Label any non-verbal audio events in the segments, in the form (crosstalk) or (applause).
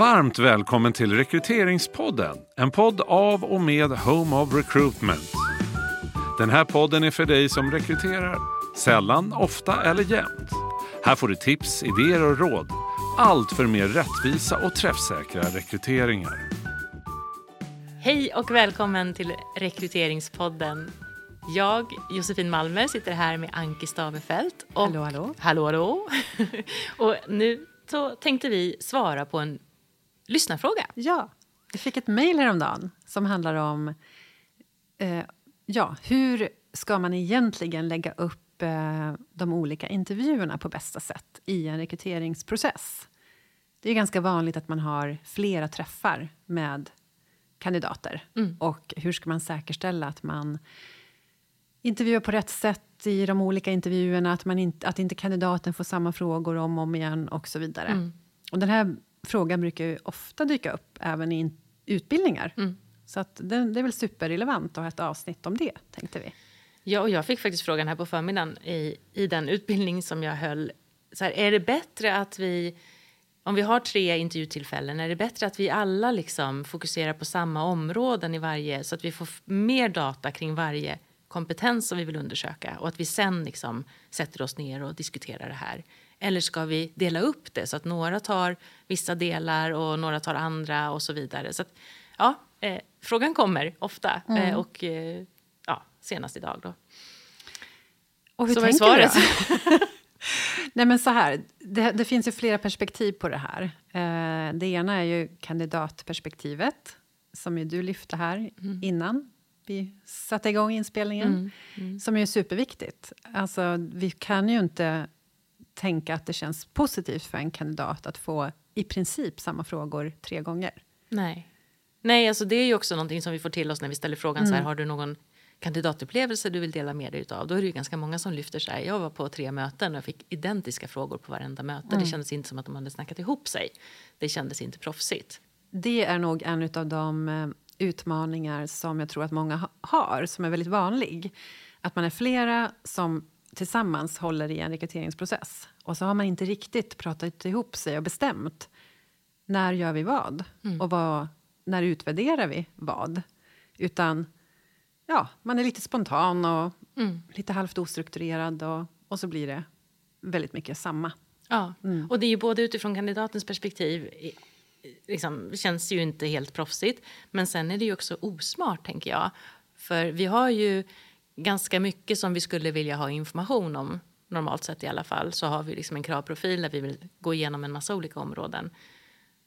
Varmt välkommen till Rekryteringspodden. En podd av och med Home of Recruitment. Den här podden är för dig som rekryterar. Sällan, ofta eller jämt. Här får du tips, idéer och råd. Allt för mer rättvisa och träffsäkra rekryteringar. Hej och välkommen till Rekryteringspodden. Jag, Josefin Malmer, sitter här med Anki Stavefelt. Och, Hallå, hallå. Hallå, hallå. (laughs) och nu så tänkte vi svara på en lyssnarfråga. Ja, jag fick ett mejl häromdagen som handlar om eh, ja, hur ska man egentligen lägga upp eh, de olika intervjuerna på bästa sätt i en rekryteringsprocess. Det är ganska vanligt att man har flera träffar med kandidater. Mm. Och hur ska man säkerställa att man intervjuar på rätt sätt i de olika intervjuerna, att, man inte, att inte kandidaten får samma frågor om och om igen och så vidare. Mm. Och den här frågan brukar ju ofta dyka upp även i utbildningar. Mm. Så att det, det är väl superrelevant att ha ett avsnitt om det, tänkte vi. Ja, och jag fick faktiskt frågan här på förmiddagen i, i den utbildning som jag höll. Så här, är det bättre att vi, om vi har tre intervjutillfällen, är det bättre att vi alla liksom fokuserar på samma områden i varje, så att vi får mer data kring varje kompetens som vi vill undersöka och att vi sen liksom sätter oss ner och diskuterar det här. Eller ska vi dela upp det så att några tar vissa delar och några tar andra och så vidare. Så att, ja, eh, frågan kommer ofta eh, och eh, ja, senast idag då. Och hur Så tänker svaret. du då? (laughs) Nej, men så här, det, det finns ju flera perspektiv på det här. Eh, det ena är ju kandidatperspektivet, som ju du lyfte här innan vi satte igång inspelningen, som är superviktigt. Alltså, vi kan ju inte tänka att det känns positivt för en kandidat att få i princip samma frågor tre gånger. Nej. Nej, alltså det är ju också någonting som vi får till oss när vi ställer frågan så här, har du någon kandidatupplevelse du vill dela med dig utav? Då är det ju ganska många som lyfter så här, jag var på tre möten och fick identiska frågor på varenda möte. Det kändes inte som att de hade snackat ihop sig. Det kändes inte proffsigt. Det är nog en av de eh, utmaningar som jag tror att många ha- har, som är väldigt vanlig. Att man är flera som tillsammans håller i en rekryteringsprocess. Och så har man inte riktigt pratat ihop sig och bestämt när gör vi vad? Och vad, när utvärderar vi vad? Utan ja, man är lite spontan och lite halvt ostrukturerad och, och så blir det väldigt mycket samma. Ja, och det är ju både utifrån kandidatens perspektiv liksom, känns ju inte helt proffsigt. Men sen är det ju också osmart, tänker jag. För vi har ju ganska mycket som vi skulle vilja ha information om. Normalt sett i alla fall så har vi liksom en kravprofil där vi vill gå igenom en massa olika områden.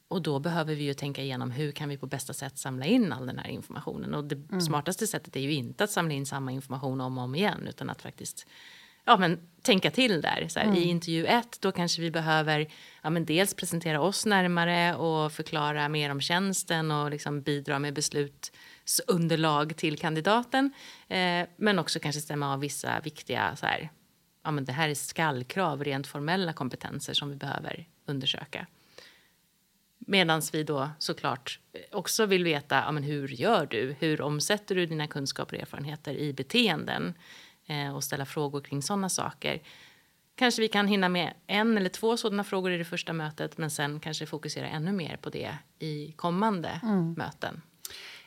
Och då behöver vi ju tänka igenom hur kan vi på bästa sätt samla in all den här informationen. Och det smartaste sättet är ju inte att samla in samma information om och om igen utan att faktiskt ja, men, tänka till där. Så här, I intervju ett då kanske vi behöver ja, men dels presentera oss närmare och förklara mer om tjänsten och liksom bidra med beslutsunderlag till kandidaten. Eh, men också kanske stämma av vissa viktiga så här, ja, men det här är skallkrav, rent formella kompetenser som vi behöver undersöka. Medan vi då såklart också vill veta ja, men hur gör du? Hur omsätter du dina kunskaper och erfarenheter i beteenden? Eh, och ställa frågor kring sådana saker. Kanske vi kan hinna med en eller två sådana frågor i det första mötet men sen kanske fokusera ännu mer på det i kommande möten.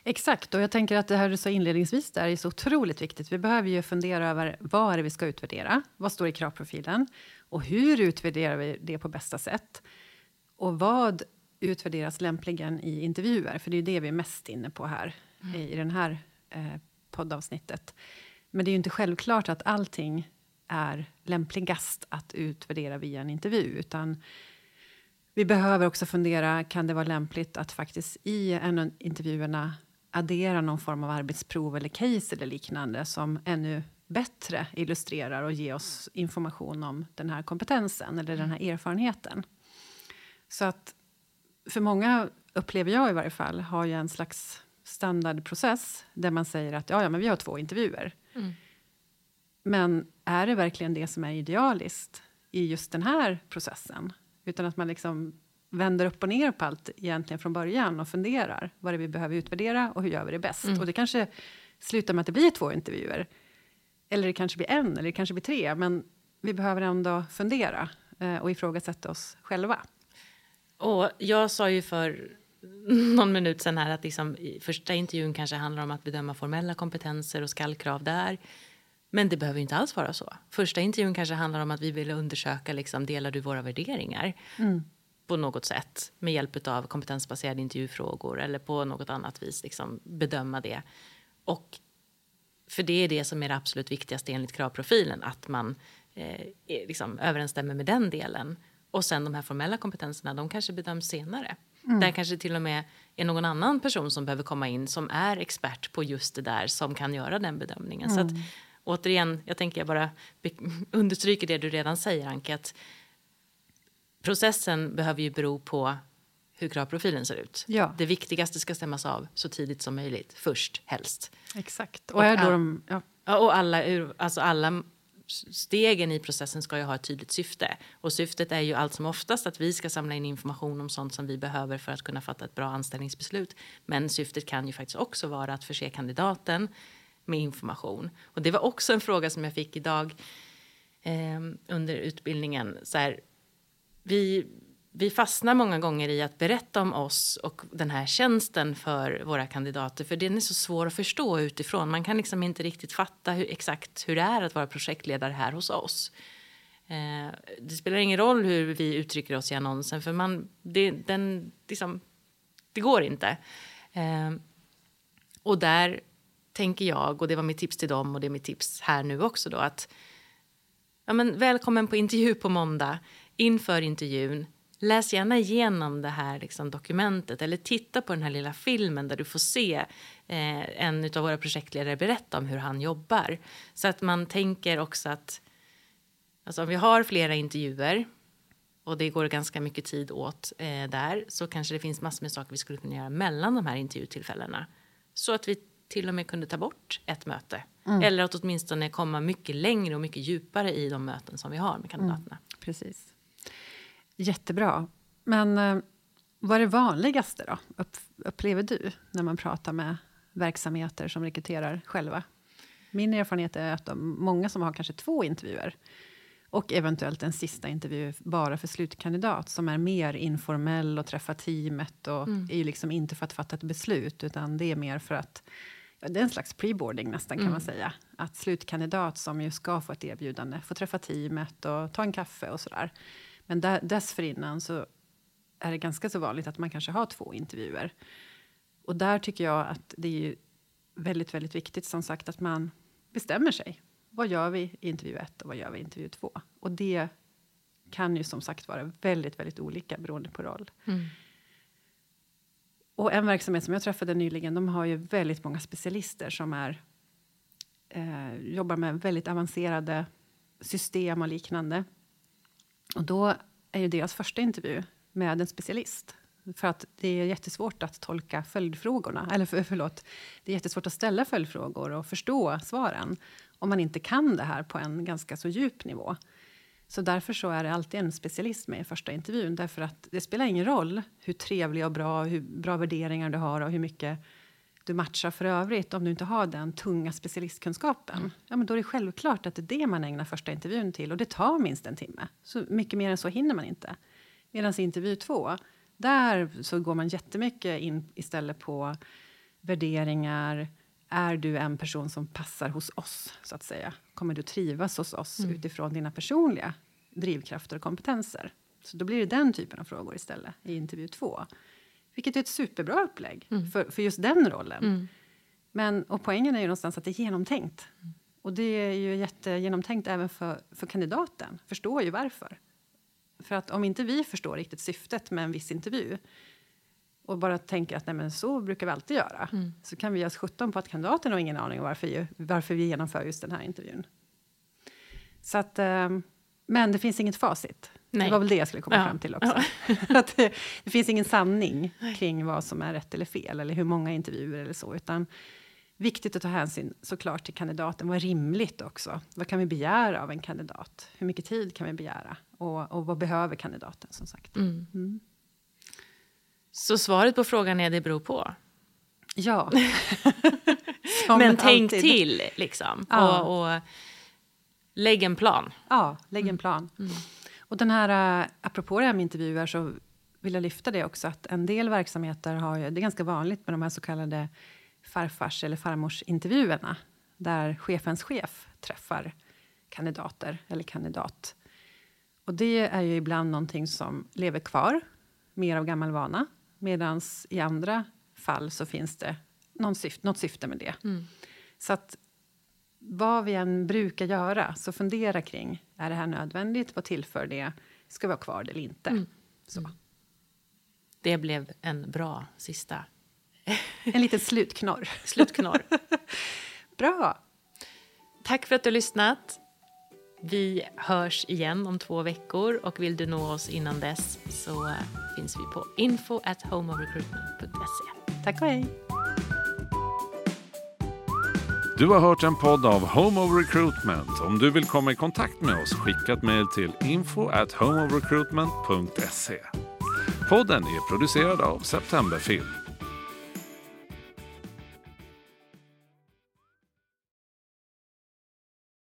Exakt, och jag tänker att det här du sa inledningsvis där är så otroligt viktigt. Vi behöver ju fundera över vad är det vi ska utvärdera? Vad står i kravprofilen? Och hur utvärderar vi det på bästa sätt? Och vad utvärderas lämpligen i intervjuer? För det är ju det vi är mest inne på här i, i den här eh, poddavsnittet. Men det är ju inte självklart att allting är lämpligast att utvärdera via en intervju, utan vi behöver också fundera, kan det vara lämpligt att faktiskt i en av intervjuerna addera någon form av arbetsprov eller case eller liknande som ännu bättre illustrerar och ger oss information om den här kompetensen eller den här erfarenheten. Så att för många, upplever jag i varje fall, har ju en slags standardprocess där man säger att ja, ja, men vi har två intervjuer. Men är det verkligen det som är idealiskt i just den här processen? Utan att man liksom vänder upp och ner på allt egentligen från början och funderar vad det är vi behöver utvärdera och hur gör vi det bäst? Och det kanske slutar med att det blir två intervjuer. Eller det kanske blir en, eller det kanske blir tre. Men vi behöver ändå fundera eh, och ifrågasätta oss själva. Och jag sa ju för (laughs) någon minut sen här att liksom, första intervjun kanske handlar om att bedöma formella kompetenser och skallkrav där. Men det behöver inte alls vara så. Första intervjun kanske handlar om att vi vill undersöka, liksom, delar du våra värderingar? Mm. På något sätt, med hjälp av kompetensbaserade intervjufrågor eller på något annat vis liksom, bedöma det. Och för det är det som är det absolut viktigaste enligt kravprofilen, att man eh, liksom, överensstämmer med den delen. Och sen de här formella kompetenserna, de kanske bedöms senare. Mm. Där kanske till och med är någon annan person som behöver komma in som är expert på just det där som kan göra den bedömningen. Mm. Så att, återigen, jag tänker jag bara (laughs) understryker det du redan säger Anke, att processen behöver ju bero på hur kravprofilen ser ut. Ja. Det viktigaste ska stämmas av så tidigt som möjligt, först helst. Exakt. Och, och, är då de, ja. och alla, alltså alla stegen i processen ska ju ha ett tydligt syfte. Och syftet är ju allt som oftast att vi ska samla in information om sånt som vi behöver för att kunna fatta ett bra anställningsbeslut. Men syftet kan ju faktiskt också vara att förse kandidaten med information. Och det var också en fråga som jag fick idag eh, under utbildningen. Så här, vi vi fastnar många gånger i att berätta om oss och den här tjänsten för våra kandidater för den är så svår att förstå utifrån. Man kan liksom inte riktigt fatta hur, exakt hur det är att vara projektledare här hos oss. Eh, det spelar ingen roll hur vi uttrycker oss i annonsen för man, det, den, liksom, det går inte. Eh, och där tänker jag, och det var mitt tips till dem och det är mitt tips här nu också då att ja, men, välkommen på intervju på måndag inför intervjun läs gärna igenom det här liksom, dokumentet eller titta på den här lilla filmen där du får se eh, en av våra projektledare berätta om hur han jobbar. Så att man tänker också att alltså, om vi har flera intervjuer och det går ganska mycket tid åt eh, där så kanske det finns massor med saker vi skulle kunna göra mellan de här intervjutillfällena. Så att vi till och med kunde ta bort ett möte. Mm. Eller att åtminstone komma mycket längre och mycket djupare i de möten som vi har med kandidaterna. Mm, precis. Jättebra. Men eh, vad är det vanligaste då, upplever du, när man pratar med verksamheter som rekryterar själva? Min erfarenhet är att de, många som har kanske två intervjuer och eventuellt en sista intervju bara för slutkandidat som är mer informell och träffa teamet och mm. är liksom inte för att fatta ett beslut utan det är mer för att det är en slags preboarding nästan kan mm. man säga. Att slutkandidat som ju ska få ett erbjudande får träffa teamet och ta en kaffe och sådär. Men där, dessförinnan så är det ganska så vanligt att man kanske har två intervjuer. Och där tycker jag att det är väldigt, väldigt viktigt som sagt att man bestämmer sig. Vad gör vi i intervju ett och vad gör vi i intervju två? Och det kan ju som sagt vara väldigt, väldigt olika beroende på roll. Mm. Och en verksamhet som jag träffade nyligen, de har ju väldigt många specialister som är, eh, jobbar med väldigt avancerade system och liknande. Och då är ju deras första intervju med en specialist. För att det är jättesvårt att tolka följdfrågorna. Eller för, förlåt, det är jättesvårt att ställa följdfrågor och förstå svaren om man inte kan det här på en ganska så djup nivå. Så därför så är det alltid en specialist med i första intervjun. Därför att det spelar ingen roll hur trevlig och bra, hur bra värderingar du har och hur mycket du matchar för övrigt, om du inte har den tunga specialistkunskapen, mm. ja, men då är det självklart att det är det man ägnar första intervjun till. Och det tar minst en timme. Så mycket mer än så hinner man inte. Medan i intervju två, där så går man jättemycket in istället på värderingar. Är du en person som passar hos oss, så att säga? Kommer du trivas hos oss mm. utifrån dina personliga drivkrafter och kompetenser? Så då blir det den typen av frågor istället i intervju två. Vilket är ett superbra upplägg mm. för, för just den rollen. Mm. Men, och poängen är ju någonstans att det är genomtänkt. Mm. Och det är ju jättegenomtänkt även för, för kandidaten. Förstår ju varför. För att om inte vi förstår riktigt syftet med en viss intervju och bara tänker att nej men så brukar vi alltid göra, mm. så kan vi ge oss 17 på att kandidaten har ingen aning om varför, varför vi genomför just den här intervjun. Så att, eh, men det finns inget facit. Nej. Det var väl det jag skulle komma ja. fram till också. (laughs) att det, det, finns ingen sanning kring vad som är rätt eller fel, eller hur många intervjuer eller så, utan viktigt att ta hänsyn såklart till kandidaten. Vad är rimligt också? Vad kan vi begära av en kandidat? Hur mycket tid kan vi begära? Och, och vad behöver kandidaten som sagt? Mm. Mm. Så svaret på frågan är det beror på? Ja. (laughs) Men tänk alltid. till liksom. Ja. Och, och, lägg en plan. Ja, lägg en plan. Mm. Och den här, äh, apropå det här med intervjuer, så vilja lyfta det också att en del verksamheter har ju, det är ganska vanligt med de här så kallade farfars eller farmorsintervjuerna där chefens chef träffar kandidater eller kandidat. Och det är ju ibland någonting som lever kvar, mer av gammal vana. Medan i andra fall så finns det någon syfte, något syfte med det. Mm. Så att vad vi än brukar göra, så fundera kring är det här nödvändigt, vad tillför det, ska vi ha kvar det eller inte. Mm. Så. Det blev en bra sista... en liten slutknorr. (laughs) slutknorr. bra! Tack för att du har lyssnat. Vi hörs igen om två veckor och vill du nå oss innan dess så finns vi på info at homeofrecruitment.se. Tack och hej! Du har hört en podd av Home of Recruitment. Om du vill komma i kontakt med oss, skicka ett mejl till info at homeofrecruitment.se. Podden är producerad av Septemberfilm.